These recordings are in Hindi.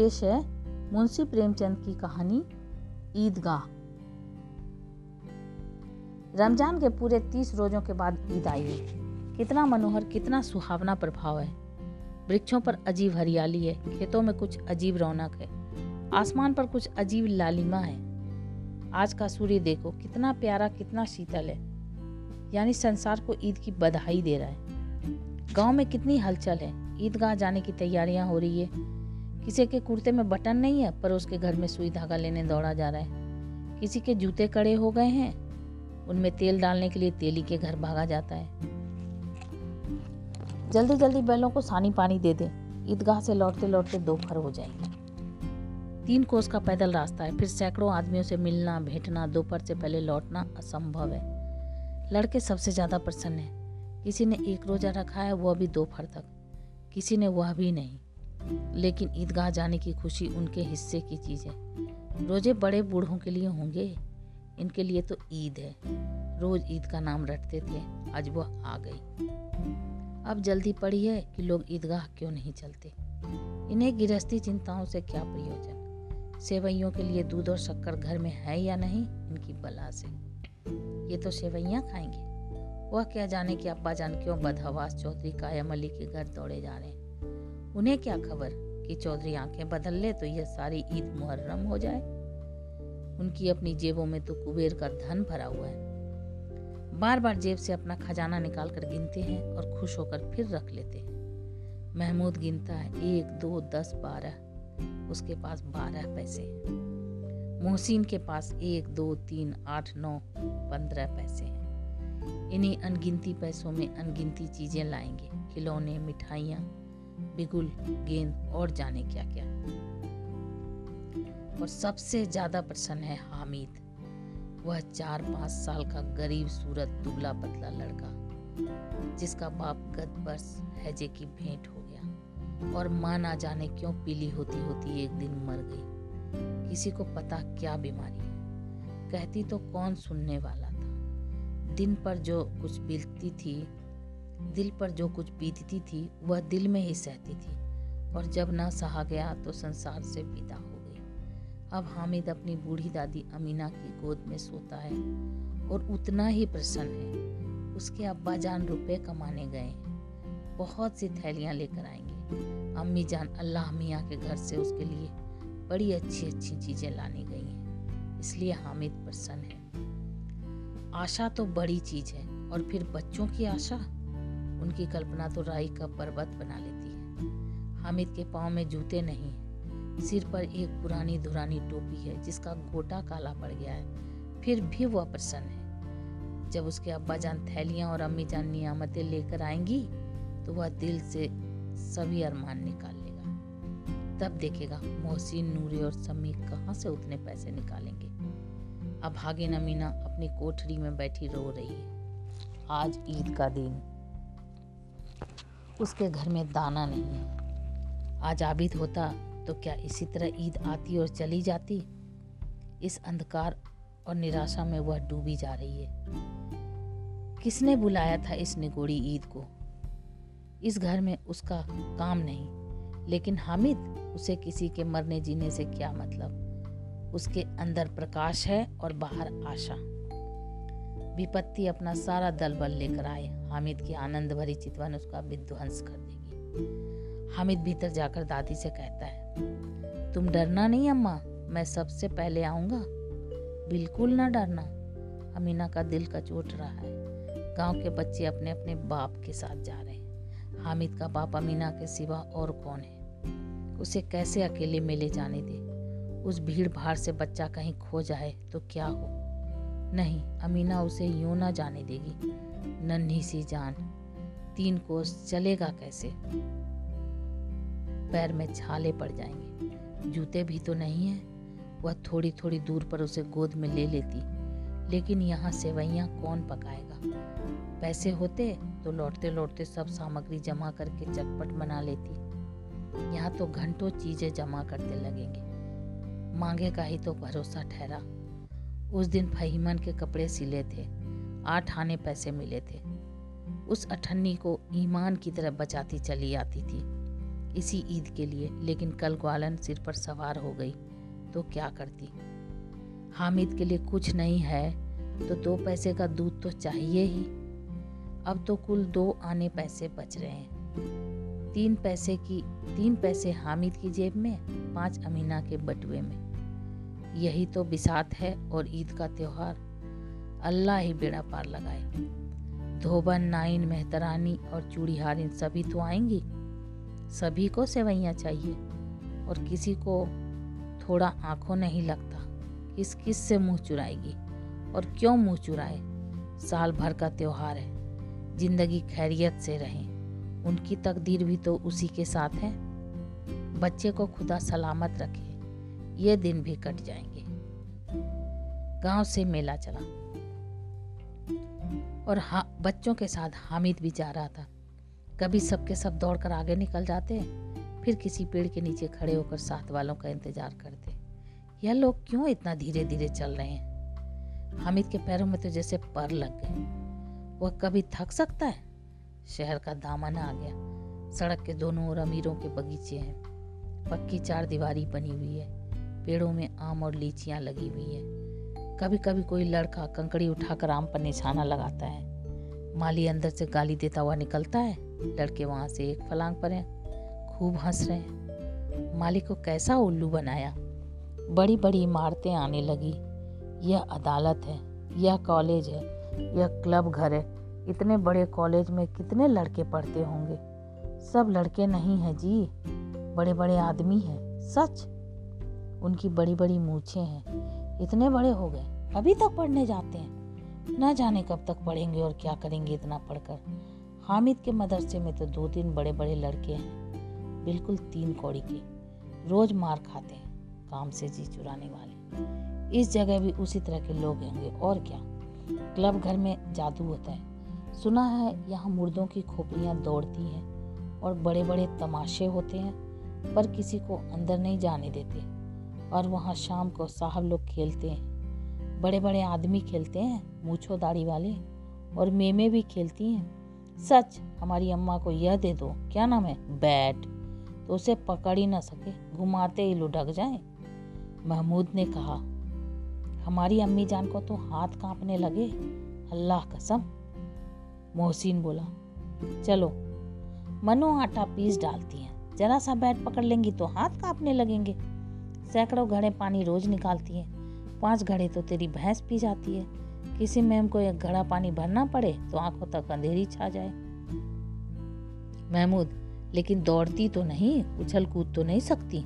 पेश है मुंशी प्रेमचंद की कहानी ईदगाह। रमज़ान के पूरे तीस रोजों के बाद ईद आई है। कितना मनोहर, कितना सुहावना प्रभाव है। वृक्षों पर अजीब हरियाली है, खेतों में कुछ अजीब रौनक है, आसमान पर कुछ अजीब लालिमा है। आज का सूर्य देखो, कितना प्यारा, कितना शीतल है। यानी संसार को ईद की बधाई दे रहा है। गाँव में कितनी हलचल है। ईदगाह जाने की तैयारियाँ हो रही है। किसी के कुर्ते में बटन नहीं है, पर उसके घर में सुई धागा लेने दौड़ा जा रहा है। किसी के जूते कड़े हो गए हैं, उनमें तेल डालने के लिए तेली के घर भागा जाता है। जल्दी जल्दी बैलों को सानी पानी दे दे, ईदगाह से लौटते लौटते दोपहर हो जाएँगे। तीन कोस का पैदल रास्ता है, फिर सैकड़ों आदमियों से मिलना, भेंटना, दोपहर से पहले लौटना असंभव है। लड़के सबसे ज़्यादा प्रसन्न है। किसी ने एक रोज़ा रखा है वह भी दोपहर तक। किसी ने वह भी नहीं। लेकिन ईदगाह जाने की खुशी उनके हिस्से की चीज़ है। रोज़े बड़े बूढ़ों के लिए होंगे, इनके लिए तो ईद है। रोज ईद का नाम रटते थे, आज वह आ गई। अब जल्दी पड़ी है कि लोग ईदगाह क्यों नहीं चलते। इन्हें गिरहस्थी चिंताओं से क्या प्रयोजन? सेवैयों के लिए दूध और शक्कर घर में है या नहीं, इनकी बला से। ये तो सेवैयाँ खाएँगे। वह क्या जाने कि अब्बा जान क्यों बदहवास चौधरी कायम अली के घर दौड़े जा रहे हैं? उन्हें क्या खबर कि चौधरी आँखें बदल ले तो यह सारी ईद मुहर्रम हो जाए? उनकी अपनी जेबों में तो कुबेर का धन भरा हुआ है। बार बार जेब से अपना खजाना निकाल कर गिनते हैं और खुश होकर फिर रख लेते हैं। महमूद गिनता है एक, दो, दस, बारह। उसके पास बारह पैसे हैं। मोहसिन के पास एक, दो, तीन, आठ, नौ, पंद्रह पैसे हैं। इन्हीं अनगिनती पैसों में अनगिनती चीज़ें लाएँगे। खिलौने, मिठाइयाँ बिगुल, गेंद और जाने क्या क्या और सबसे ज़्यादा प्रसन्न है हामिद। वह चार पाँच साल का गरीब सूरत दुबला पतला लड़का, जिसका बाप गत बरस हैजे की भेंट हो गया और माँ ना जाने क्यों पीली होती होती एक दिन मर गई। किसी को पता क्या बीमारी है? कहती तो कौन सुनने वाला था? दिन पर जो कुछ बीतती थी दिल पर जो कुछ बीतती थी, वह दिल में ही सहती थी। और जब ना सहा गया तो संसार से विदा हो गई। अब हामिद अपनी बूढ़ी दादी अमीना की गोद में सोता है और उतना ही प्रसन्न है। उसके अब्बा जान रुपए कमाने गए हैं। बहुत सी थैलियाँ लेकर आएँगे। अम्मी जान अल्लाह मियाँ के घर से उसके लिए बड़ी अच्छी अच्छी चीज़ें लानी गई हैं। इसलिए हामिद प्रसन्न है। आशा तो बड़ी चीज़ है, और फिर बच्चों की आशा? उनकी कल्पना तो राई का पर्वत बना लेती है। हामिद के पाँव में जूते नहीं सिर पर एक पुरानी धुरानी टोपी है, जिसका गोटा काला पड़ गया है। फिर भी वह प्रसन्न है। जब उसके अब्बा जान थैलियाँ और अम्मी जान नियामतें लेकर आएँगी तो वह दिल से सभी अरमान निकाल लेगा। तब देखेगा, मोहसिन, नूरे और समी कहाँ से उतने पैसे निकालेंगे। अब भागिन अमीना अपनी कोठरी में बैठी रो रही है। आज ईद का दिन। उसके घर में दाना नहीं है। आज आबिद होता तो क्या इसी तरह ईद आती और चली जाती? इस अंधकार और निराशा में वह डूबी जा रही है। किसने बुलाया था इस निगोड़ी ईद को? इस घर में उसका काम नहीं, लेकिन हामिद, उसे किसी के मरने जीने से क्या मतलब? उसके अंदर प्रकाश है और बाहर आशा। विपत्ति अपना सारा दल बल लेकर आए। हामिद की आनंद भरी चितवन उसका विध्वंस कर देगी। हामिद भीतर जाकर दादी से कहता है, तुम डरना नहीं अम्मा, मैं सबसे पहले आऊँगा? बिल्कुल ना डरना, अमीना का दिल का चोट रहा है। गाँव के बच्चे अपने अपने बाप के साथ जा रहे हैं। हामिद का बाप अमीना के सिवा और कौन है? उसे कैसे अकेले में ले जाने दे? उस भीड़ भाड़ से बच्चा कहीं खो जाए तो क्या हो? नहीं, अमीना उसे यूँ ना जाने देगी। नन्ही सी जान, तीन कोस चलेगा कैसे? पैर में छाले पड़ जाएँगे। जूते भी तो नहीं है। वह थोड़ी थोड़ी दूर पर उसे गोद में ले लेती। लेकिन यहाँ सेवैयाँ कौन पकाएगा? पैसे होते तो लौटते लौटते सब सामग्री जमा करके चटपट बना लेती। यहाँ तो घंटों चीज़ें जमा करते लगेंगे। मांगे का ही तो भरोसा ठहरा। उस दिन फहीमन के कपड़े सिले थे। आठ आने पैसे मिले थे। उस अठन्नी को ईमान की तरह बचाती चली आती थी। इसी ईद के लिए, लेकिन कल ग्वालन सिर पर सवार हो गई तो क्या करती? हामिद के लिए कुछ नहीं है तो दो पैसे का दूध तो चाहिए ही। अब तो कुल दो आने पैसे बच रहे हैं। तीन पैसे की, तीन पैसे हामिद की जेब में, पाँच अमीना के बटुए में। यही तो बिसात है और ईद का त्योहार। अल्लाह ही बेड़ा पार लगाए। धोबन, नाइन, मेहतरानी और चूड़ीहार इन सभी तो आएँगी। सभी को सेवैयाँ चाहिए और किसी को थोड़ा आँखों नहीं लगता किस किस से मुँह चुराएगी और क्यों मुँह चुराए। साल भर का त्यौहार है। ज़िंदगी खैरियत से रहे। उनकी तकदीर भी तो उसी के साथ है। बच्चे को खुदा सलामत रखे। ये दिन भी कट जाएँगे। गाँव से मेला चला। और हा, बच्चों के साथ हामिद भी जा रहा था। कभी सबके सब दौड़कर आगे निकल जाते फिर किसी पेड़ के नीचे खड़े होकर साथ वालों का इंतज़ार करते। यह लोग क्यों इतना धीरे धीरे चल रहे हैं? हामिद के पैरों में तो जैसे पर लग गए। वह कभी थक सकता है? शहर का दामन आ गया। सड़क के दोनों ओर अमीरों के बगीचे हैं। पक्की चार दीवारी बनी हुई है। पेड़ों में आम और लीचियाँ लगी हुई है। कभी कभी कोई लड़का कंकड़ी उठाकर आम पर निशाना लगाता है। माली अंदर से गाली देता हुआ निकलता है। लड़के वहाँ से एक फलांग पर हैं। खूब हंस रहे हैं। माली को कैसा उल्लू बनाया। बड़ी बड़ी इमारतें आने लगी। यह अदालत है। यह कॉलेज है। यह क्लब घर है। इतने बड़े कॉलेज में कितने लड़के पढ़ते होंगे। सब लड़के नहीं हैं जी। बड़े बड़े आदमी हैं। सच? उनकी बड़ी बड़ी मूछें हैं। इतने बड़े हो गए। अभी तक पढ़ने जाते हैं। न जाने कब तक पढ़ेंगे और क्या करेंगे इतना पढ़कर। हामिद के मदरसे में तो दो तीन बड़े बड़े लड़के हैं। बिल्कुल तीन कौड़ी के। रोज मार खाते हैं, काम से जी चुराने वाले। इस जगह भी उसी तरह के लोग होंगे, और क्या? क्लब घर में जादू होता है। सुना है यहाँ मुर्दों की खोपड़ियाँ दौड़ती हैं और बड़े बड़े तमाशे होते हैं, पर किसी को अंदर नहीं जाने देते। और वहाँ शाम को साहब लोग खेलते हैं। बड़े बड़े आदमी खेलते हैं, मूछो दाढ़ी वाले, और मेमे भी खेलती हैं। सच, हमारी अम्मा को यह दे दो। क्या नाम है? बैट। तो उसे पकड़ ही ना सके, घुमाते ही लुढ़क जाए। महमूद ने कहा, हमारी अम्मी जान को तो हाथ कांपने लगे। अल्लाह कसम। मोहसिन बोला, चलो, मनो आटा पीस डालती हैं। जरा सा बैट पकड़ लेंगी तो हाथ कांपने लगेंगे। सैकड़ों घड़े पानी रोज निकालती हैं। पाँच घड़े तो तेरी भैंस पी जाती है। किसी मैम को एक घड़ा पानी भरना पड़े तो आँखों तक अंधेरी छा जाए। महमूद, लेकिन दौड़ती तो नहीं, उछल कूद तो नहीं सकती।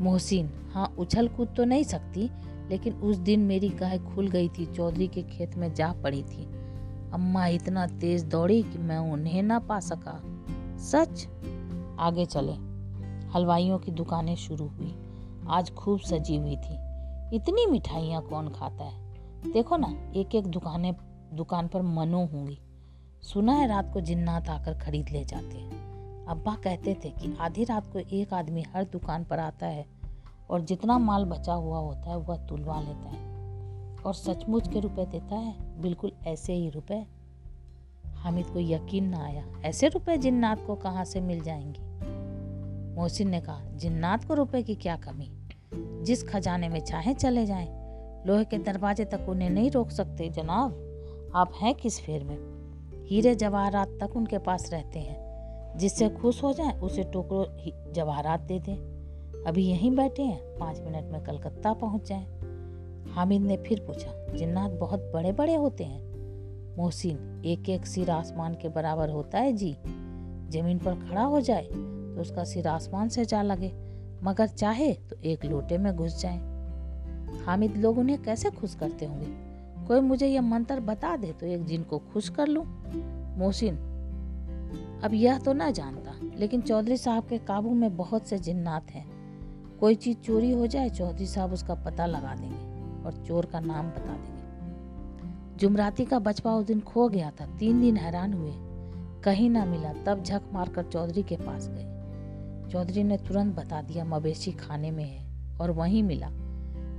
मोहसिन हाँ उछल कूद तो नहीं सकती, लेकिन उस दिन मेरी गाय खुल गई थी, चौधरी के खेत में जा पड़ी थी। अम्मा इतना तेज दौड़ी कि मैं उन्हें ना पा सका। सच? आगे चले। हलवाइयों की दुकानें शुरू हुई। आज खूब सजी हुई थी। इतनी मिठाइयाँ कौन खाता है? देखो ना एक एक दुकानें दुकान पर मनो होंगी। सुना है रात को जिन्नात आकर खरीद ले जाते हैं। अब्बा कहते थे कि आधी रात को एक आदमी हर दुकान पर आता है और जितना माल बचा हुआ होता है वह तुलवा लेता है। और सचमुच के रुपए देता है? बिल्कुल ऐसे ही रुपए। हामिद को यकीन ना आया, ऐसे रुपए जिन्नात को कहाँ से मिल जाएँगे? मोहसिन ने कहा, जिन्नात को रुपए की क्या कमी? जिस खजाने में चाहे चले जाएँ। लोहे के दरवाजे तक उन्हें नहीं रोक सकते, जनाब। आप हैं किस फेर में? हीरे जवाहरात तक उनके पास रहते हैं। जिससे खुश हो जाए, उसे टोकरो जवाहरात दे दें। अभी यहीं बैठे हैं, पाँच मिनट में कलकत्ता पहुँच जाए। हामिद ने फिर पूछा, जिन्नात बहुत बड़े बड़े होते हैं? मोहसिन एक एक सिर आसमान के बराबर होता है जी। ज़मीन पर खड़ा हो जाए तो उसका सिर आसमान से जा लगे। मगर चाहे तो एक लोटे में घुस जाए। हामिद, लोग उन्हें कैसे खुश करते होंगे? कोई मुझे यह मंत्र बता दे तो एक जिन को खुश कर लूँ? मोहसिन, अब यह तो ना जानता, लेकिन चौधरी साहब के काबू में बहुत से जिन्नात हैं। कोई चीज़ चोरी हो जाए, चौधरी साहब उसका पता लगा देंगे और चोर का नाम बता देंगे। जुमराती का बचपा उस दिन खो गया था, तीन दिन हैरान हुए। कहीं ना मिला, तब झक मारकर चौधरी के पास गए। चौधरी ने तुरंत बता दिया, मवेशी खाने में है, और वहीं मिला।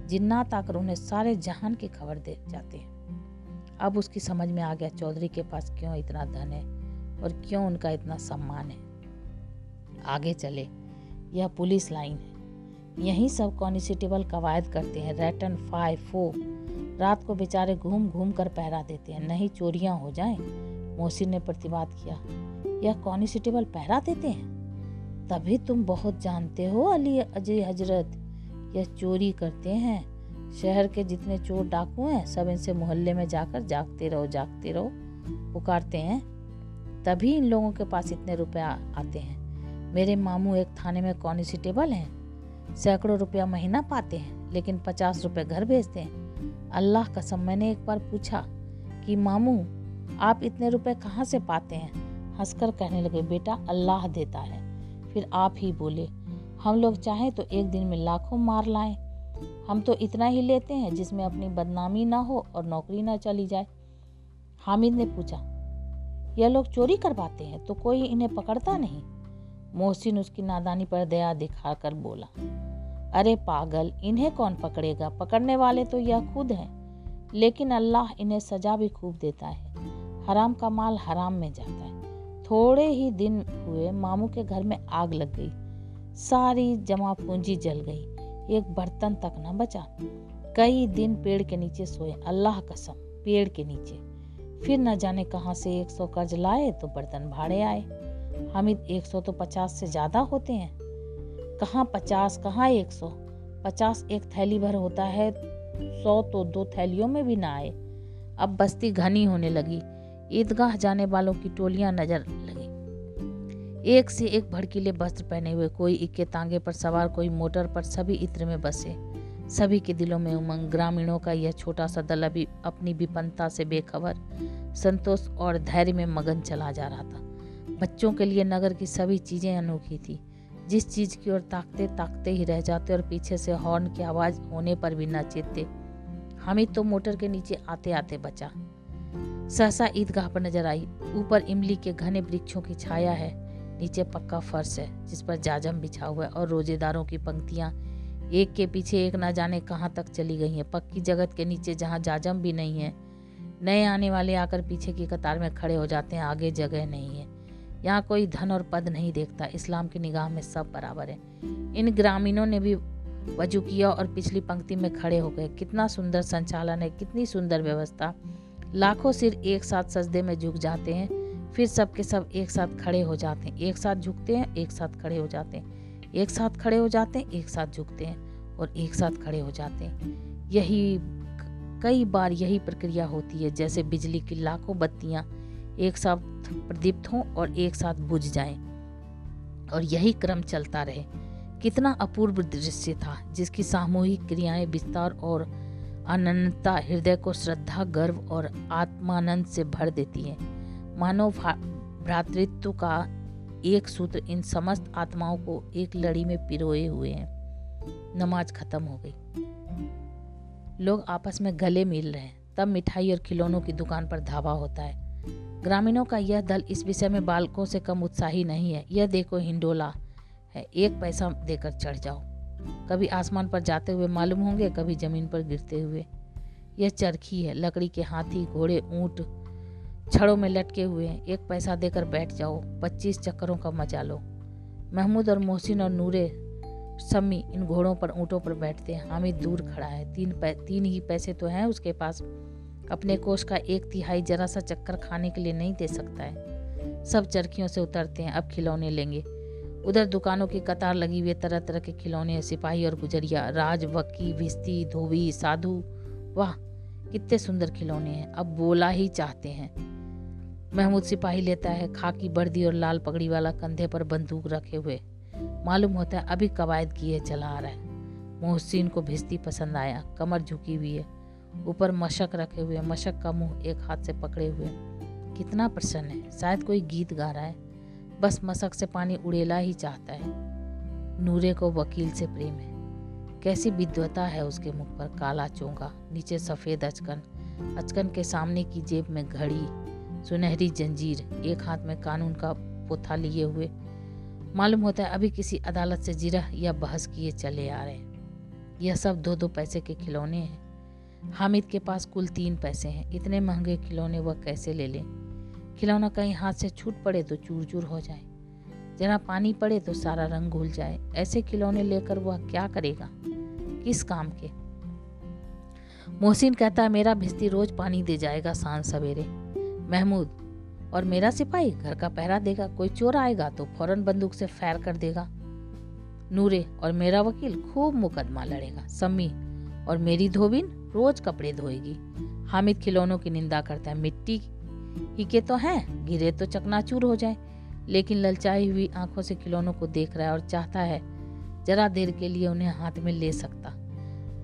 जिन्नात आकर उन्हें सारे जहान की खबर दे जाते हैं। अब उसकी समझ में आ गया, चौधरी के पास क्यों इतना धन है और क्यों उनका इतना सम्मान है। आगे चले। यह पुलिस लाइन है। यहीं सब कॉन्स्टेबल कवायद करते हैं। रैटन फाइव फो रात को बेचारे घूम घूम कर पहरा देते हैं। नहीं चोरियाँ हो जाएँ? मोहसिन ने प्रतिवाद किया। यह कॉन्स्टेबल पहरा देते हैं? तभी तुम बहुत जानते हो अली अजय हज़रत। यह चोरी करते हैं। शहर के जितने चोर डाकू हैं, सब इनसे मोहल्ले में जाकर जागते रहो जागते रहो। पुकारते हैं। तभी इन लोगों के पास इतने रुपए आते हैं। मेरे मामू एक थाने में कॉन्स्टेबल हैं। सैकड़ों रुपया महीना पाते हैं, लेकिन पचास रुपये घर भेजते हैं। अल्लाह कसम, मैंने एक बार पूछा कि, मामू, आप इतने रुपए कहाँ से पाते हैं? हंसकर कहने लगे, बेटा, अल्लाह देता है। फिर आप ही बोले, हम लोग चाहें तो एक दिन में लाखों मार लाएँ। हम तो इतना ही लेते हैं जिसमें अपनी बदनामी ना हो और नौकरी ना चली जाए। हामिद ने पूछा, यह लोग चोरी करवाते हैं तो कोई इन्हें पकड़ता नहीं? मोहसिन उसकी नादानी पर दया दिखाकर बोला, अरे पागल, इन्हें कौन पकड़ेगा? पकड़ने वाले तो यह खुद हैं। लेकिन अल्लाह इन्हें सजा भी खूब देता है। हराम का माल हराम में जाता है। थोड़े ही दिन हुए मामू के घर में आग लग गई। सारी जमा पूंजी जल गई। एक बर्तन तक न बचा। कई दिन पेड़ के नीचे सोए। अल्लाह कसम, पेड़ के नीचे। फिर न जाने कहाँ से एक सौ कर्ज लाए तो बर्तन भाड़े आए। हामिद, एक सौ तो पचास से ज़्यादा होते हैं। कहाँ पचास, कहाँ एक सौ? पचास एक थैली भर होता है, सौ तो दो थैलियों में भी ना आए। अब बस्ती घनी होने लगी। ईदगाह जाने वालों की टोलियाँ नज़र लगी। एक से एक भड़कीले वस्त्र पहने हुए कोई इक्के तांगे पर सवार, कोई मोटर पर सभी इत्र में बसे। सभी के दिलों में उमंग, ग्रामीणों का यह छोटा सा दल अभी अपनी विपन्नता से बेखबर, संतोष और धैर्य में मगन चला जा रहा था। बच्चों के लिए नगर की सभी चीज़ें अनोखी थी। जिस चीज़ की ओर ताकते ताकते ही रह जाते और पीछे से हॉर्न की आवाज़ होने पर भी न चेतते हामिद तो मोटर के नीचे आते आते बचा। सहसा ईदगाह पर नज़र आई। ऊपर इमली के घने वृक्षों की छाया है। नीचे पक्का फर्श है, जिस पर जाजम बिछा हुआ है और रोजेदारों की पंक्तियाँ। एक के पीछे एक ना जाने कहाँ तक चली गई हैं। पक्की जगत के नीचे जहाँ जाजम भी नहीं है, नए आने वाले आकर पीछे की कतार में खड़े हो जाते हैं, आगे जगह नहीं है। यहाँ कोई धन और पद नहीं देखता। इस्लाम की निगाह में सब बराबर है। इन ग्रामीणों ने भी वज़ू किया और पिछली पंक्ति में खड़े हो गए। कितना सुंदर संचालन है, कितनी सुंदर व्यवस्था। लाखों सिर एक साथ सजदे में झुक जाते हैं, फिर सब के सब एक साथ खड़े हो जाते हैं। एक साथ झुकते हैं, एक साथ खड़े हो जाते हैं। एक साथ खड़े हो जाते हैं, एक साथ झुकते हैं और एक साथ खड़े हो जाते हैं। यही कई बार यही प्रक्रिया होती है, जैसे बिजली की लाखों बत्तियाँ एक साथ प्रदीप्त हों और एक साथ बुझ जाएँ। और यही क्रम चलता रहे। कितना अपूर्व दृश्य था, जिसकी सामूहिक क्रियाएँ विस्तार और अनंतता हृदय को श्रद्धा, गर्व और आत्मानंद से भर देती है। मानव भ्रातृत्व का एक सूत्र इन समस्त आत्माओं को एक लड़ी में पिरोए हुए हैं। नमाज़ खत्म हो गई। लोग आपस में गले मिल रहे हैं। तब मिठाई और खिलौनों की दुकान पर धावा होता है। ग्रामीणों का यह दल इस विषय में बालकों से कम उत्साही नहीं है। यह देखो हिंडोला है। एक पैसा देकर चढ़ जाओ। कभी आसमान पर जाते हुए मालूम होंगे कभी ज़मीन पर गिरते हुए। यह चरखी है लकड़ी के हाथी घोड़े ऊँट छड़ों में लटके हुए हैं। एक पैसा देकर बैठ जाओ पच्चीस चक्करों का मज़ा लो। महमूद और मोहसिन और नूरे सम्मी इन घोड़ों पर ऊँटों पर बैठते हैं। हामिद दूर खड़ा है। तीन पै, तीन ही पैसे तो हैं उसके पास। अपने कोष का एक तिहाई जरा सा चक्कर खाने के लिए नहीं दे सकता है। सब चरखियों से उतरते हैं अब खिलौने लेंगे। उधर दुकानों की कतार लगी हुई तरह तरह के खिलौने, सिपाही और गुजरिया, राज वक्की भिस्ती धोबी, साधु। वाह, कितने सुंदर खिलौने हैं। अब बोला ही चाहते हैं। महमूद सिपाही लेता है खाकी वर्दी और लाल पगड़ी वाला कंधे पर बंदूक रखे हुए। मालूम होता है अभी कवायद किए चला आ रहा है। मोहसिन को भिस्ती पसंद आया। कमर झुकी हुई है। ऊपर मशक रखे हुए मशक का मुँह एक हाथ से पकड़े हुए कितना प्रसन्न है। शायद कोई गीत गा रहा है। बस मशक से पानी उड़ेला ही चाहता है। नूरे को वकील से प्रेम है। कैसी विद्वता है उसके मुख पर काला चोंगा, नीचे सफ़ेद अचकन। अचकन के सामने की जेब में घड़ी, सुनहरी जंजीर, एक हाथ में कानून का पोथा लिए हुए। मालूम होता है अभी किसी अदालत से जिरह या बहस किए चले आ रहे हैं। यह सब दो दो पैसे के खिलौने हैं। हामिद के पास कुल तीन पैसे हैं। इतने महँगे खिलौने वह कैसे ले लें? खिलौना कहीं हाथ से छूट पड़े तो चूर चूर हो जाए। जरा पानी पड़े तो सारा रंग घुल जाए। ऐसे खिलौने लेकर वह क्या करेगा? किस काम के? मोहसिन कहता, मेरा भिस्ती रोज पानी दे जाएगा साँझ सवेरे। महमूद, और मेरा सिपाही घर का पहरा देगा। कोई चोर आएगा तो फ़ौरन बंदूक से फैर कर देगा। नूरे, और मेरा वकील खूब मुकदमा लड़ेगा। सम्मी, और मेरी धोबिन रोज कपड़े धोएगी। हामिद खिलौनों की निंदा करता है। मिट्टी ही के तो हैं, गिरे तो चकनाचूर हो जाए, लेकिन ललचाई हुई आँखों से खिलौनों को देख रहा है और चाहता है, जरा देर के लिए उन्हें हाथ में ले सकता।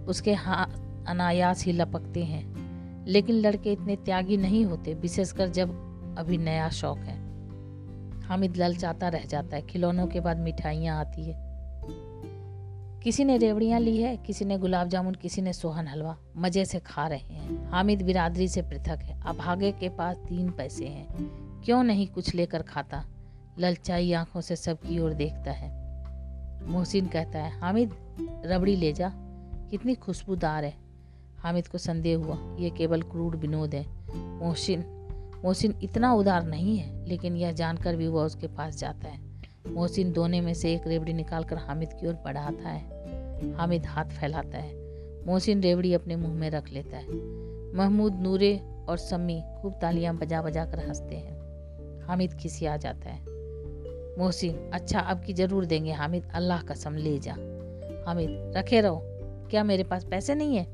उसके हाथ अनायास ही लपकते हैं, लेकिन लड़के इतने त्यागी नहीं होते, विशेषकर जब अभी नया शौक है। हामिद ललचाता रह जाता है, खिलौनों के बाद मिठाइयाँ आती है। किसी ने रेवड़ियाँ ली है, किसी ने गुलाब जामुन, किसी ने सोहन हलवा। मज़े से खा रहे हैं। हामिद बिरादरी से पृथक है। अभागे के पास तीन पैसे हैं। क्यों नहीं कुछ लेकर खाता? ललचाई आँखों से सबकी ओर देखता है। मोहसिन कहता है, हामिद, रबड़ी ले जा। कितनी खुशबूदार है। हामिद को संदेह हुआ, ये केवल क्रूड विनोद है। मोहसिन मोहसिन इतना उदार नहीं है, लेकिन यह जानकर भी वह उसके पास जाता है। मोहसिन दोने में से एक रेवड़ी निकालकर हामिद की ओर बढ़ाता है। हामिद हाथ फैलाता है। मोहसिन रेवड़ी अपने मुँह में रख लेता है। महमूद, नूरे और सम्मी खूब तालियाँ बजा बजा कर हँसते हैं। हामिद खिसी आ जाता है। मोहसिन अच्छा अब की ज़रूर देंगे हामिद, अल्लाह कसम, ले जा। हामिद, रखे रहो। क्या मेरे पास पैसे नहीं है?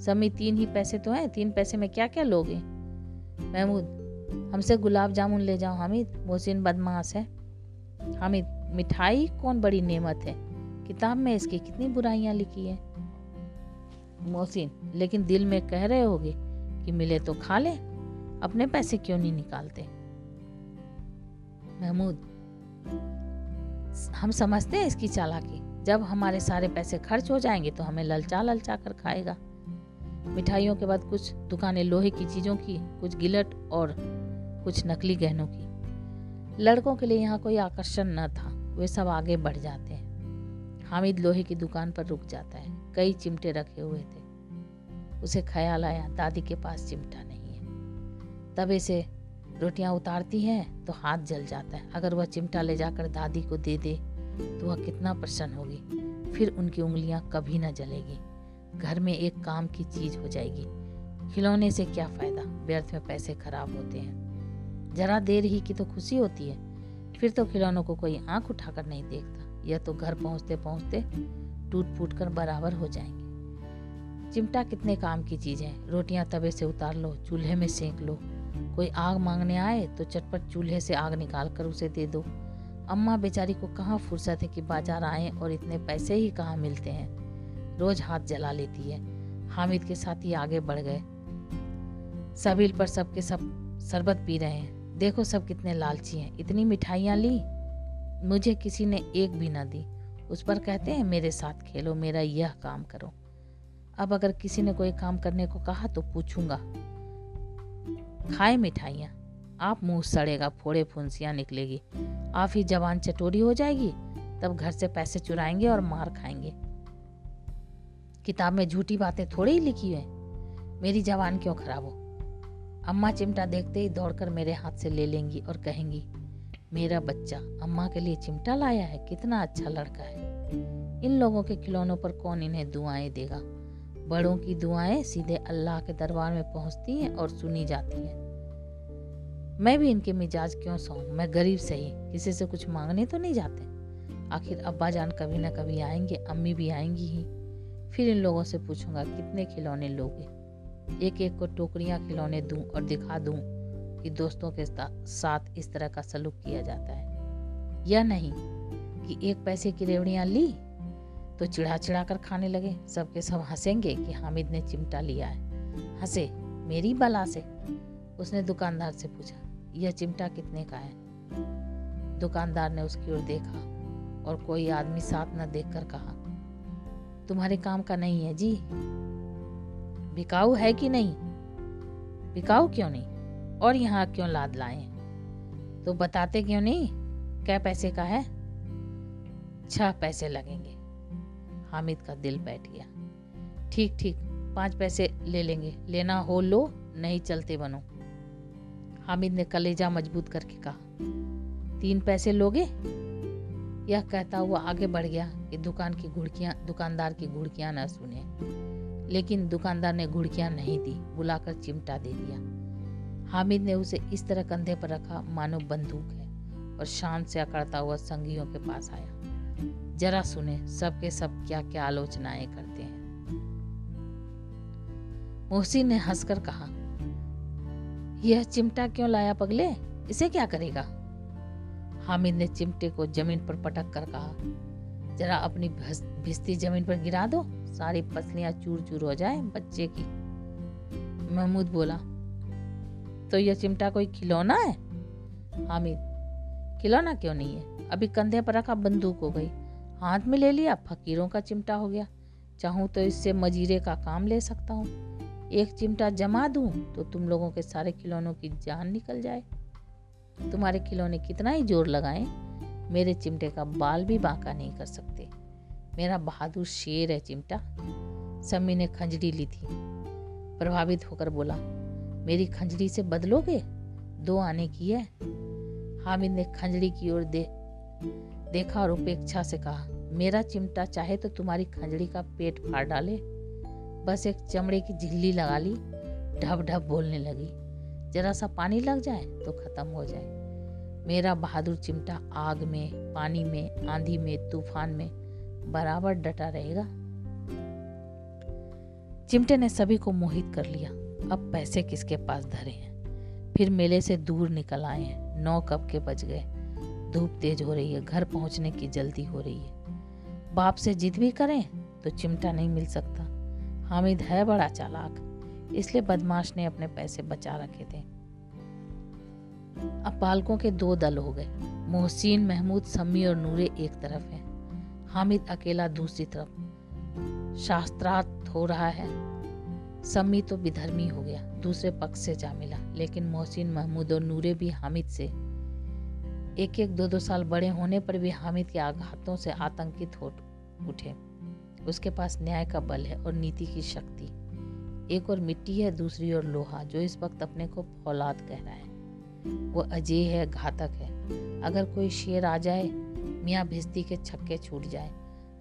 सम्मी, तीन ही पैसे तो हैं, तीन पैसे में क्या क्या लोगे? महमूद, हमसे गुलाब जामुन ले जाओ हामिद, मोहसिन बदमाश है। हामिद, मिठाई कौन बड़ी नेमत है? किताब में इसकी कितनी बुराइयाँ लिखी है? मोहसिन, लेकिन दिल में कह रहे होगे कि मिले तो खा ले, अपने पैसे क्यों नहीं निकालते? महमूद, हम समझते हैं इसकी चालाकी। जब हमारे सारे पैसे खर्च हो जाएँगे तो हमें ललचा ललचा कर खाएगा। मिठाइयों के बाद कुछ दुकानें लोहे की चीज़ों की, कुछ गिलट और कुछ नकली गहनों की। लड़कों के लिए यहाँ कोई आकर्षण न था, वे सब आगे बढ़ जाते हैं। हामिद लोहे की दुकान पर रुक जाता है। कई चिमटे रखे हुए थे। उसे ख्याल आया, दादी के पास चिमटा नहीं है। तवे से रोटियाँ उतारती हैं तो हाथ जल जाता है। अगर वह चिमटा ले जाकर दादी को दे दे तो वह कितना प्रसन्न होगी। फिर उनकी उंगलियाँ कभी ना जलेगी। घर में एक काम की चीज़ हो जाएगी। खिलौने से क्या फ़ायदा? व्यर्थ में पैसे खराब होते हैं। जरा देर ही की तो खुशी होती है। फिर तो खिलौनों को कोई आँख उठाकर नहीं देखता। यह तो घर पहुँचते पहुँचते टूट फूट कर बराबर हो जाएँगे। चिमटा कितने काम की चीज़ है। रोटियाँ तवे से उतार लो, चूल्हे में सेंक लो। कोई आग मांगने आए तो चटपट चूल्हे से आग निकाल कर उसे दे दो। अम्मा बेचारी को कहाँ फुर्सत है कि बाज़ार आए और इतने पैसे ही कहाँ मिलते हैं। रोज हाथ जला लेती है। हामिद के साथ ही आगे बढ़ गए। सबील पर सबके सब शरबत पी रहे हैं। देखो सब कितने लालची हैं। इतनी मिठाइयाँ ली। मुझे किसी ने एक भी ना दी। उस पर कहते हैं, मेरे साथ खेलो, मेरा यह काम करो। अब अगर किसी ने कोई काम करने को कहा तो पूछूँगा। खाए मिठाइयाँ। आप मुँह सड़ेगा, फोड़े फुंसियाँ निकलेगी। आप ही जवान चटोरी हो जाएगी। तब घर से पैसे चुराएँगे और मार खाएँगे। किताब में झूठी बातें थोड़ी ही लिखी है। मेरी जवान क्यों खराब हो? अम्मा चिमटा देखते ही दौड़कर मेरे हाथ से ले लेंगी और कहेंगी मेरा बच्चा अम्मा के लिए चिमटा लाया है, कितना अच्छा लड़का है। इन लोगों के खिलौनों पर कौन इन्हें दुआएँ देगा? बड़ों की दुआएँ सीधे अल्लाह के दरबार में पहुँचती हैं और सुनी जाती हैं। मैं भी इनके मिजाज क्यों सौ मैं गरीब सही किसी से कुछ मांगने तो नहीं जाते। आखिर अब्बा जान कभी ना कभी आएँगे, अम्मी भी आएँगी ही। फिर इन लोगों से पूछूँगा, कितने खिलौने लोगे? एक एक को टोकरियाँ खिलौने दूँ और दिखा दूँ कि दोस्तों के साथ इस तरह का सलूक किया जाता है। या नहीं कि एक पैसे की रेवड़ियाँ ली तो चिढ़ा चिढ़ा कर खाने लगे। सबके सब हंसेंगे कि हामिद ने चिमटा लिया है। हंसे, मेरी बला से? उसने दुकानदार से पूछा, यह चिमटा कितने का है? दुकानदार ने उसकी ओर देखा और कोई आदमी साथ न देखकर कहा, तुम्हारे काम का नहीं है जी। बिकाऊ है कि नहीं? बिकाऊ क्यों नहीं? और यहाँ क्यों लाद लाए? तो बताते क्यों नहीं? क्या पैसे का है? छह पैसे लगेंगे। हामिद का दिल बैठ गया। ठीक ठीक, पाँच पैसे ले लेंगे। लेना हो लो, नहीं चलते बनो। हामिद ने कलेजा मज़बूत करके कहा, तीन पैसे लोगे? यह कहता हुआ आगे बढ़ गया कि दुकान की घुड़कियाँ, दुकानदार की घुड़कियाँ न सुने। लेकिन दुकानदार ने घुड़कियाँ नहीं दी, बुलाकर चिमटा दे दिया। हामिद ने उसे इस तरह कंधे पर रखा, मानो बंदूक है, और शान से अकड़ता हुआ संगियों के पास आया। जरा सुने, सबके सब क्या क्या आलोचनाएँ करते हैं। मोहसिन ने हंसकर कहा, यह चिमटा क्यों लाया पगले? इसे क्या करेगा? हामिद ने चिमटे को ज़मीन पर पटक कर कहा, जरा अपनी भिस्ती ज़मीन पर गिरा दो, सारी पसलियाँ चूर चूर हो जाए बच्चे की। महमूद बोला तो यह चिमटा कोई खिलौना है? हामिद, खिलौना क्यों नहीं है? अभी कंधे पर रखा बंदूक हो गई। हाथ में ले लिया, फकीरों का चिमटा हो गया। चाहूँ तो इससे मजीरे का काम ले सकता हूँ। एक चिमटा जमा दूँ तो तुम लोगों के सारे खिलौनों की जान निकल जाए। तुम्हारे खिलौने कितना ही ज़ोर लगाएँ, मेरे चिमटे का बाल भी बांका नहीं कर सकते। मेरा बहादुर शेर है चिमटा। सम्मी ने खंजड़ी ली थी। प्रभावित होकर बोला मेरी खंजड़ी से बदलोगे? दो आने की है। हामिद ने खंजड़ी की ओर दे, देखा और उपेक्षा से कहा, मेरा चिमटा चाहे तो तुम्हारी खंजड़ी का पेट फाड़ डाले। बस एक चमड़े की झिल्ली लगा ली ढब ढब बोलने लगी, जरा सा पानी लग जाए तो खत्म हो जाए। मेरा बहादुर चिमटा आग में, पानी में, आंधी में, तूफ़ान में बराबर डटा रहेगा। चिमटे ने सभी को मोहित कर लिया। अब पैसे किसके पास धरे हैं? फिर मेले से दूर निकल आए हैं। नौ कब के बज गए? धूप तेज हो रही है। घर पहुँचने की जल्दी हो रही है। बाप से जिद भी करें तो चिमटा नहीं मिल सकता। हामिद है बड़ा चालाक, इसलिए बदमाश ने अपने पैसे बचा रखे थे। अब पालकों के दो दल हो गए। मोहसिन, महमूद सम्मी और नूरे एक तरफ़ है। हामिद अकेला दूसरी तरफ़। शास्त्रार्थ हो रहा है। सम्मी तो विधर्मी हो गया, दूसरे पक्ष से जा मिला। लेकिन मोहसिन महमूद और नूरे भी हामिद से। एक एक दो दो साल बड़े होने पर भी हामिद के आघातों से आतंकित हो उठे। उसके पास न्याय का बल है और नीति की शक्ति। एक और मिट्टी है, दूसरी ओर लोहा, जो इस वक्त अपने को फौलाद कह रहा है। वो अजय है, घातक है। अगर कोई शेर आ जाए, मियाँ भिस्ती के छक्के छूट जाए।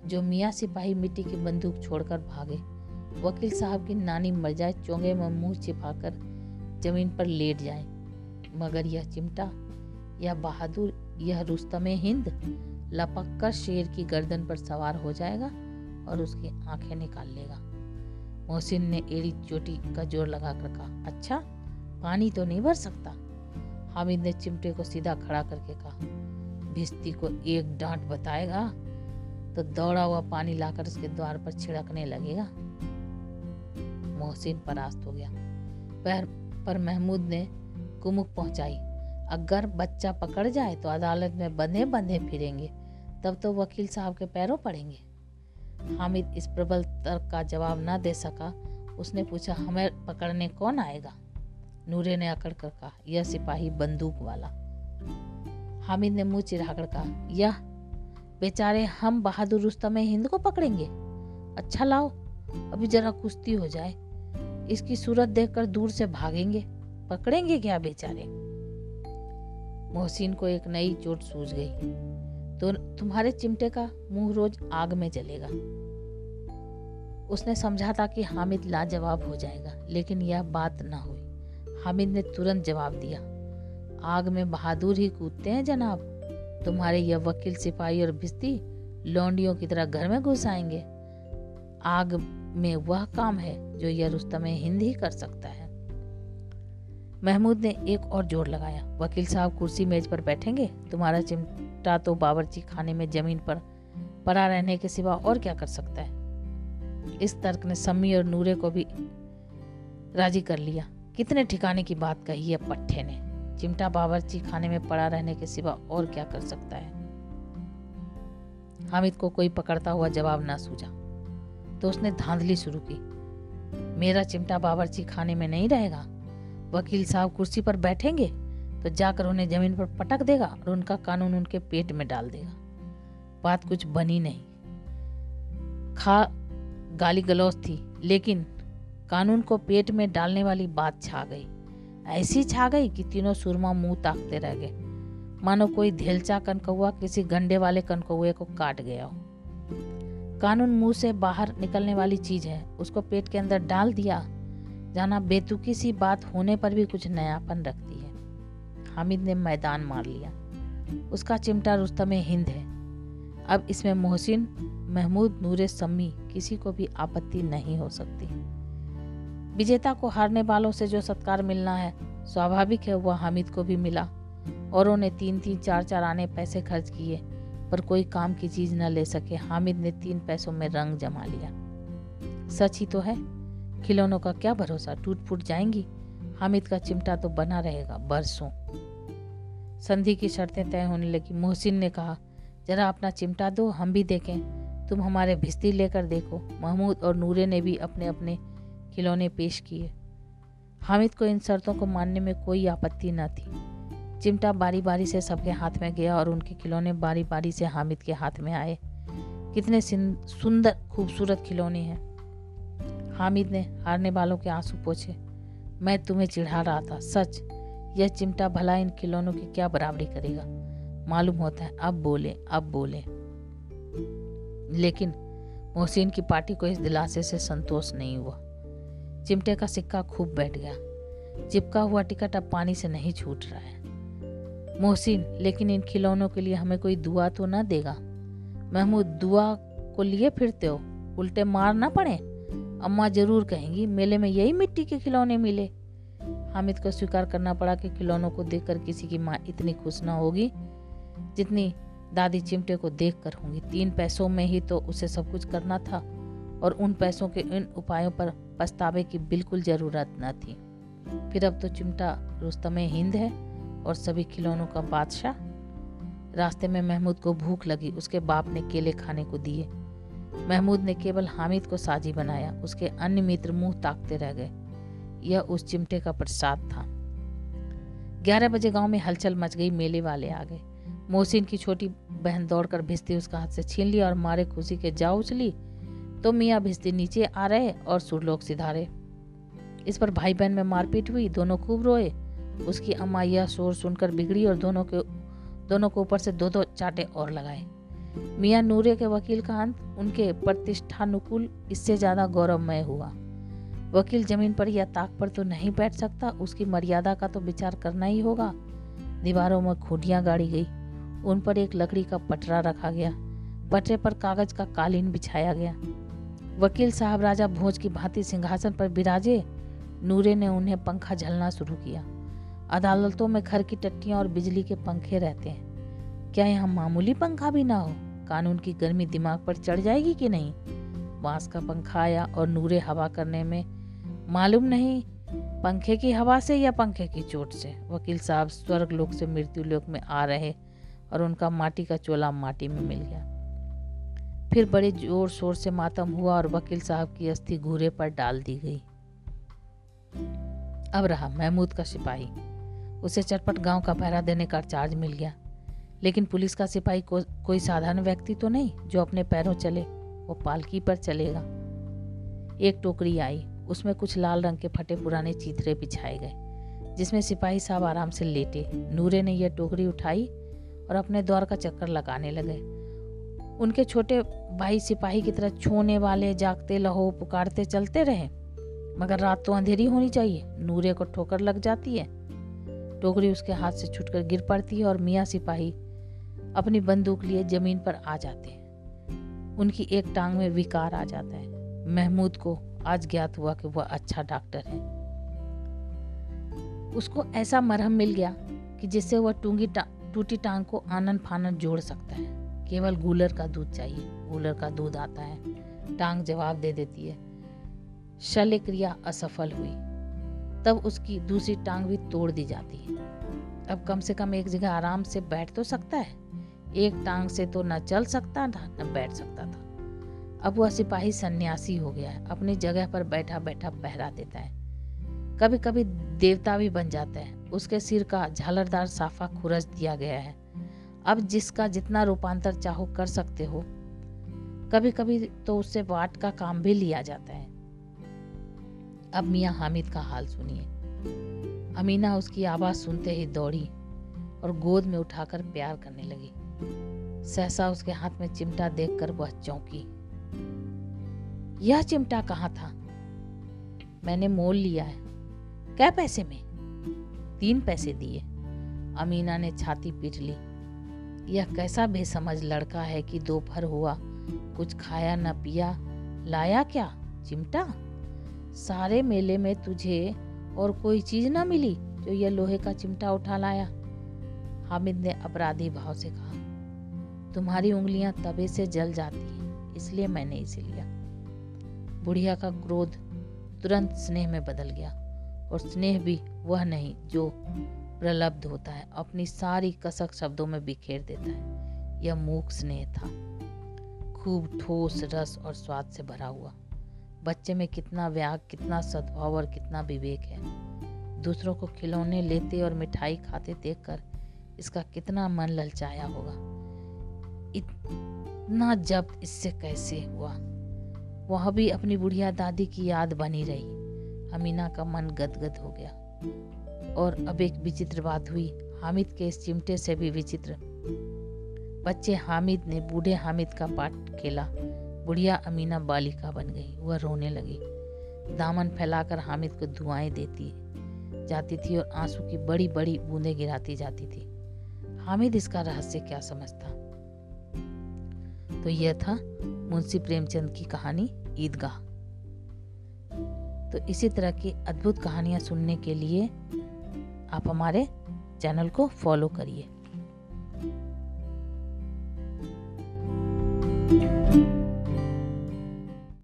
जो मियाँ सिपाही मिट्टी की बंदूक छोड़कर भागे वकील साहब की नानी मर जाए, चोंगे में मुँह छिपाकर ज़मीन पर लेट जाए। मगर यह चिमटा, यह बहादुर, यह रुस्तम हिंद लपक कर शेर की गर्दन पर सवार हो जाएगा और उसकी आँखें निकाल लेगा। मोहसिन ने एड़ी चोटी का ज़ोर लगाकर कहा अच्छा पानी तो नहीं भर सकता? हामिद ने चिमटे को सीधा खड़ा करके कहा, भिस्ती को एक डांट बताएगा तो दौड़ा हुआ पानी लाकर उसके द्वार पर छिड़कने लगेगा। मोहसिन परास्त हो गया। पैर पर महमूद ने कुमुक पहुंचाई। अगर बच्चा पकड़ जाए तो अदालत में बंधे बंधे फिरेंगे, तब तो वकील साहब के पैरों पड़ेंगे। हामिद इस प्रबल तर्क का जवाब न दे सका। उसने पूछा, हमें पकड़ने कौन आएगा? नूरे ने अकड़ कर कहा, यह सिपाही बंदूक वाला। हामिद ने मुँह चिढ़ाकर कहा, यह बेचारे हम बहादुर रुस्तम हिंद को पकड़ेंगे? अच्छा लाओ, अभी जरा कुश्ती हो जाए। इसकी सूरत देखकर दूर से भागेंगे? पकड़ेंगे क्या बेचारे? मोहसिन को एक नई चोट सूझ गई। तो तुम्हारे चिमटे का मुँह रोज आग में जलेगा। उसने समझा था कि हामिद लाजवाब हो जाएगा, लेकिन यह बात न हुई। हामिद ने तुरंत जवाब दिया, आग में बहादुर ही कूदते हैं जनाब। तुम्हारे यह वकील सिपाही और भिस्ती लौंडियों की तरह घर में घुस आएँगे। आग में वह काम है जो यह रुस्तम हिंद ही कर सकता है। महमूद ने एक और ज़ोर लगाया। वकील साहब कुर्सी मेज पर बैठेंगे? तुम्हारा चिमटा तो बावर्ची खाने में ज़मीन पर पड़ा रहने के सिवा और क्या कर सकता है? इस तर्क ने सम्मी और नूरे को भी राज़ी कर लिया। कितने ठिकाने की बात कही है पट्टे ने। चिमटा बावर्ची खाने में पड़ा रहने के सिवा और क्या कर सकता है? हामिद को कोई पकड़ता हुआ जवाब ना सूझा। तो उसने धांधली शुरू की। मेरा चिमटा बावर्ची खाने में नहीं रहेगा। वकील साहब कुर्सी पर बैठेंगे तो जाकर उन्हें ज़मीन पर पटक देगा और उनका कानून उनके पेट में डाल देगा। बात कुछ बनी नहीं। खा, गाली गलौज थी, लेकिन कानून को पेट में डालने वाली बात छा गई। ऐसी छा गई कि तीनों सुरमा मुँह ताकते रह गए। मानो कोई धेलचा कनकौआ किसी गंडे वाले कनकौए को काट गया हो। कानून मुँह से बाहर निकलने वाली चीज़ है। उसको पेट के अंदर डाल दिया। जाना बेतुकी सी बात होने पर भी कुछ नयापन रखती है। हामिद ने मैदान मार लिया। उसका चिमटा रुस्तम हिंद है। अब इसमें मोहसिन, महमूद, नूरे, सम्मी किसी को भी आपत्ति नहीं हो सकती। विजेता को हारने वालों से जो सत्कार मिलना है, स्वाभाविक है वह हामिद को भी मिला। औरों ने तीन तीन चार चार आने पैसे खर्च किए। पर कोई काम की चीज़ न ले सके, हामिद ने तीन पैसों में रंग जमा लिया। सच ही तो है, खिलौनों का क्या भरोसा? टूट फूट जाएँगी? हामिद का चिमटा तो बना रहेगा बरसों। संधि की शर्तें तय होने लगी। मोहसिन ने कहा, जरा अपना चिमटा दो, हम भी देखें। तुम हमारे भिस्ती लेकर देखो। महमूद और नूरे ने भी अपने अपने खिलौने पेश किए। हामिद को इन शर्तों को मानने में कोई आपत्ति न थी। चिमटा बारी बारी से सबके हाथ में गया और उनके खिलौने बारी बारी से हामिद के हाथ में आए। कितने सुंदर, खूबसूरत खिलौने हैं। हामिद ने हारने वालों के आँसू पोछे। मैं तुम्हें चिढ़ा रहा था, सच। यह चिमटा भला इन खिलौनों की क्या बराबरी करेगा? मालूम होता है, अब बोले अब बोले। लेकिन मोहसिन की पार्टी को इस दिलासे से संतोष नहीं हुआ। चिमटे का सिक्का खूब बैठ गया। चिपका हुआ टिकट अब पानी से नहीं छूट रहा है। मोहसिन, लेकिन इन खिलौनों के लिए हमें कोई दुआ तो ना देगा। महमूद, दुआ को लिए फिरते हो? उल्टे मार ना पड़े? अम्मा ज़रूर कहेंगी, मेले में यही मिट्टी के खिलौने मिले। हामिद को स्वीकार करना पड़ा कि खिलौनों को देखकर किसी की माँ इतनी खुश ना होगी जितनी दादी चिमटे को देख कर होंगी। तीन पैसों में ही तो उसे सब कुछ करना था और उन पैसों के इन उपायों पर पछतावे की बिल्कुल ज़रूरत न थी। फिर अब तो चिमटा रुस्तम हिंद है। और सभी खिलौनों का बादशाह। रास्ते में महमूद को भूख लगी, उसके बाप ने केले खाने को दिए। महमूद ने केवल हामिद को साजी बनाया, उसके अन्य मित्र मुँह ताकते रह गए। यह उस चिमटे का प्रसाद था। ग्यारह बजे गाँव में हलचल मच गई, मेले वाले आ गए। मोहसिन की छोटी बहन दौड़कर भिस्ती उसका हाथ से छीन लिया और मारे खुशी के जा उछली। तो मियाँ भिस्ती नीचे आ रहे और सुरलोक सिधारे। इस पर भाई बहन में मारपीट हुई, दोनों खूब रोए। उसकी अम्मा यह शोर सुनकर बिगड़ी और दोनों के, दोनों को ऊपर से दो दो चाटे और लगाए। मियाँ नूरे के वकील का अंत उनके प्रतिष्ठानुकूल, इससे ज़्यादा गौरवमय हुआ। वकील ज़मीन पर या ताक पर तो नहीं बैठ सकता, उसकी मर्यादा का तो विचार करना ही होगा। दीवारों में खूटियाँ गाड़ी गई, उन पर एक लकड़ी का पटरा रखा गया, पटरे पर कागज़ का कालीन बिछाया गया। वकील साहब राजा भोज की भांति सिंहासन पर बिराजे नूरे ने उन्हें पंखा झलना शुरू किया। अदालतों में घर की टट्टियाँ और बिजली के पंखे रहते हैं। क्या यहाँ मामूली पंखा भी ना हो? कानून की गर्मी दिमाग पर चढ़ जाएगी कि नहीं? बाँस का पंखा आया और नूरे हवा करने में मालूम नहीं, पंखे की हवा से या पंखे की चोट से? वकील साहब स्वर्ग लोक से मृत्यु लोक में आ रहे और उनका माटी का चोला माटी में मिल गया। फिर बड़े ज़ोर शोर से मातम हुआ और वकील साहब की अस्थि घूरे पर डाल दी गई। अब रहा महमूद का सिपाही। उसे चटपट गाँव का पहरा देने का चार्ज मिल गया। लेकिन पुलिस का सिपाही को, कोई साधारण व्यक्ति तो नहीं जो अपने पैरों चले वो पालकी पर चलेगा। एक टोकरी आई उसमें कुछ लाल रंग के फटे पुराने चीतरे बिछाए गए जिसमें सिपाही साहब आराम से लेटे। नूरे ने यह टोकरी उठाई और अपने द्वार का चक्कर लगाने लगे। उनके छोटे भाई सिपाही की तरह छूने वाले जागते लहो पुकारते चलते रहे। मगर रात तो अंधेरी होनी चाहिए नूरे को ठोकर लग जाती है। टोकरी उसके हाथ से छुटकर गिर पड़ती है और मियाँ सिपाही अपनी बंदूक लिए ज़मीन पर आ जाते हैं। उनकी एक टांग में विकार आ जाता है। महमूद को आज ज्ञात हुआ कि वह अच्छा डॉक्टर है। उसको ऐसा मरहम मिल गया कि जिससे वह टूँगी टूटी टांग को आनंद फानन जोड़ सकता है। केवल गूलर का दूध चाहिए। गूलर का दूध आता है। टांग जवाब दे देती है। शल्य क्रिया असफल हुई। तब उसकी दूसरी टांग भी तोड़ दी जाती है। अब कम से कम एक जगह आराम से बैठ तो सकता है। एक टांग से तो न चल सकता था न बैठ सकता था। अब वह सिपाही सन्यासी हो गया है, अपनी जगह पर बैठा बैठा पहरा देता है। कभी कभी देवता भी बन जाता है। उसके सिर का झालरदार साफा खुरच दिया गया है। अब जिसका जितना रूपांतर चाहो कर सकते हो। कभी कभी तो उससे वाट का काम भी लिया जाता है। अब मियाँ हामिद का हाल सुनिए। अमीना उसकी आवाज़ सुनते ही दौड़ी और गोद में उठाकर प्यार करने लगी। सहसा उसके हाथ में चिमटा देखकर वह चौंकी। यह चिमटा कहाँ था? मैंने मोल लिया है। क्या पैसे में? तीन पैसे दिए। अमीना ने छाती पीट ली। यह कैसा बेसमझ लड़का है कि दोपहर हुआ कुछ खाया न पिया, लाया क्या चिमटा? सारे मेले में तुझे और कोई चीज़ ना मिली जो यह लोहे का चिमटा उठा लाया? हामिद ने अपराधी भाव से कहा, तुम्हारी उंगलियाँ तबे से जल जाती हैं, इसलिए मैंने इसे लिया। बुढ़िया का क्रोध तुरंत स्नेह में बदल गया और स्नेह भी वह नहीं, जो प्रलब्ध होता है, अपनी सारी कसक शब्दों में बिखेर देता है। यह मूक स्नेह था। खूब ठोस रस और स्वाद से भरा हुआ। बच्चे में कितना व्याग, कितना सद्भाव और कितना विवेक है। दूसरों को खिलौने लेते और मिठाई खाते देखकर इसका कितना मन ललचाया होगा। इतना जब्त इससे कैसे हुआ? वह भी अपनी बुढ़िया दादी की याद बनी रही। अमीना का मन गदगद हो गया। और अब एक विचित्र बात हुई। हामिद के इस चिमटे से भी विचित्र। बच्चे हामिद ने बूढ़े हामिद का पाठ खेला। बुढ़िया अमीना बालिका बन गई। वह रोने लगी। दामन फैलाकर हामिद को दुआएँ देती, जाती थी और आँसू की बड़ी बड़ी बूंदें गिराती जाती थी। हामिद इसका रहस्य क्या समझता? तो यह था मुंशी प्रेमचंद की कहानी ईदगाह। तो इसी तरह की अद्भुत कहानियाँ सुनने के लिए आप हमारे चैनल को फॉलो करिए।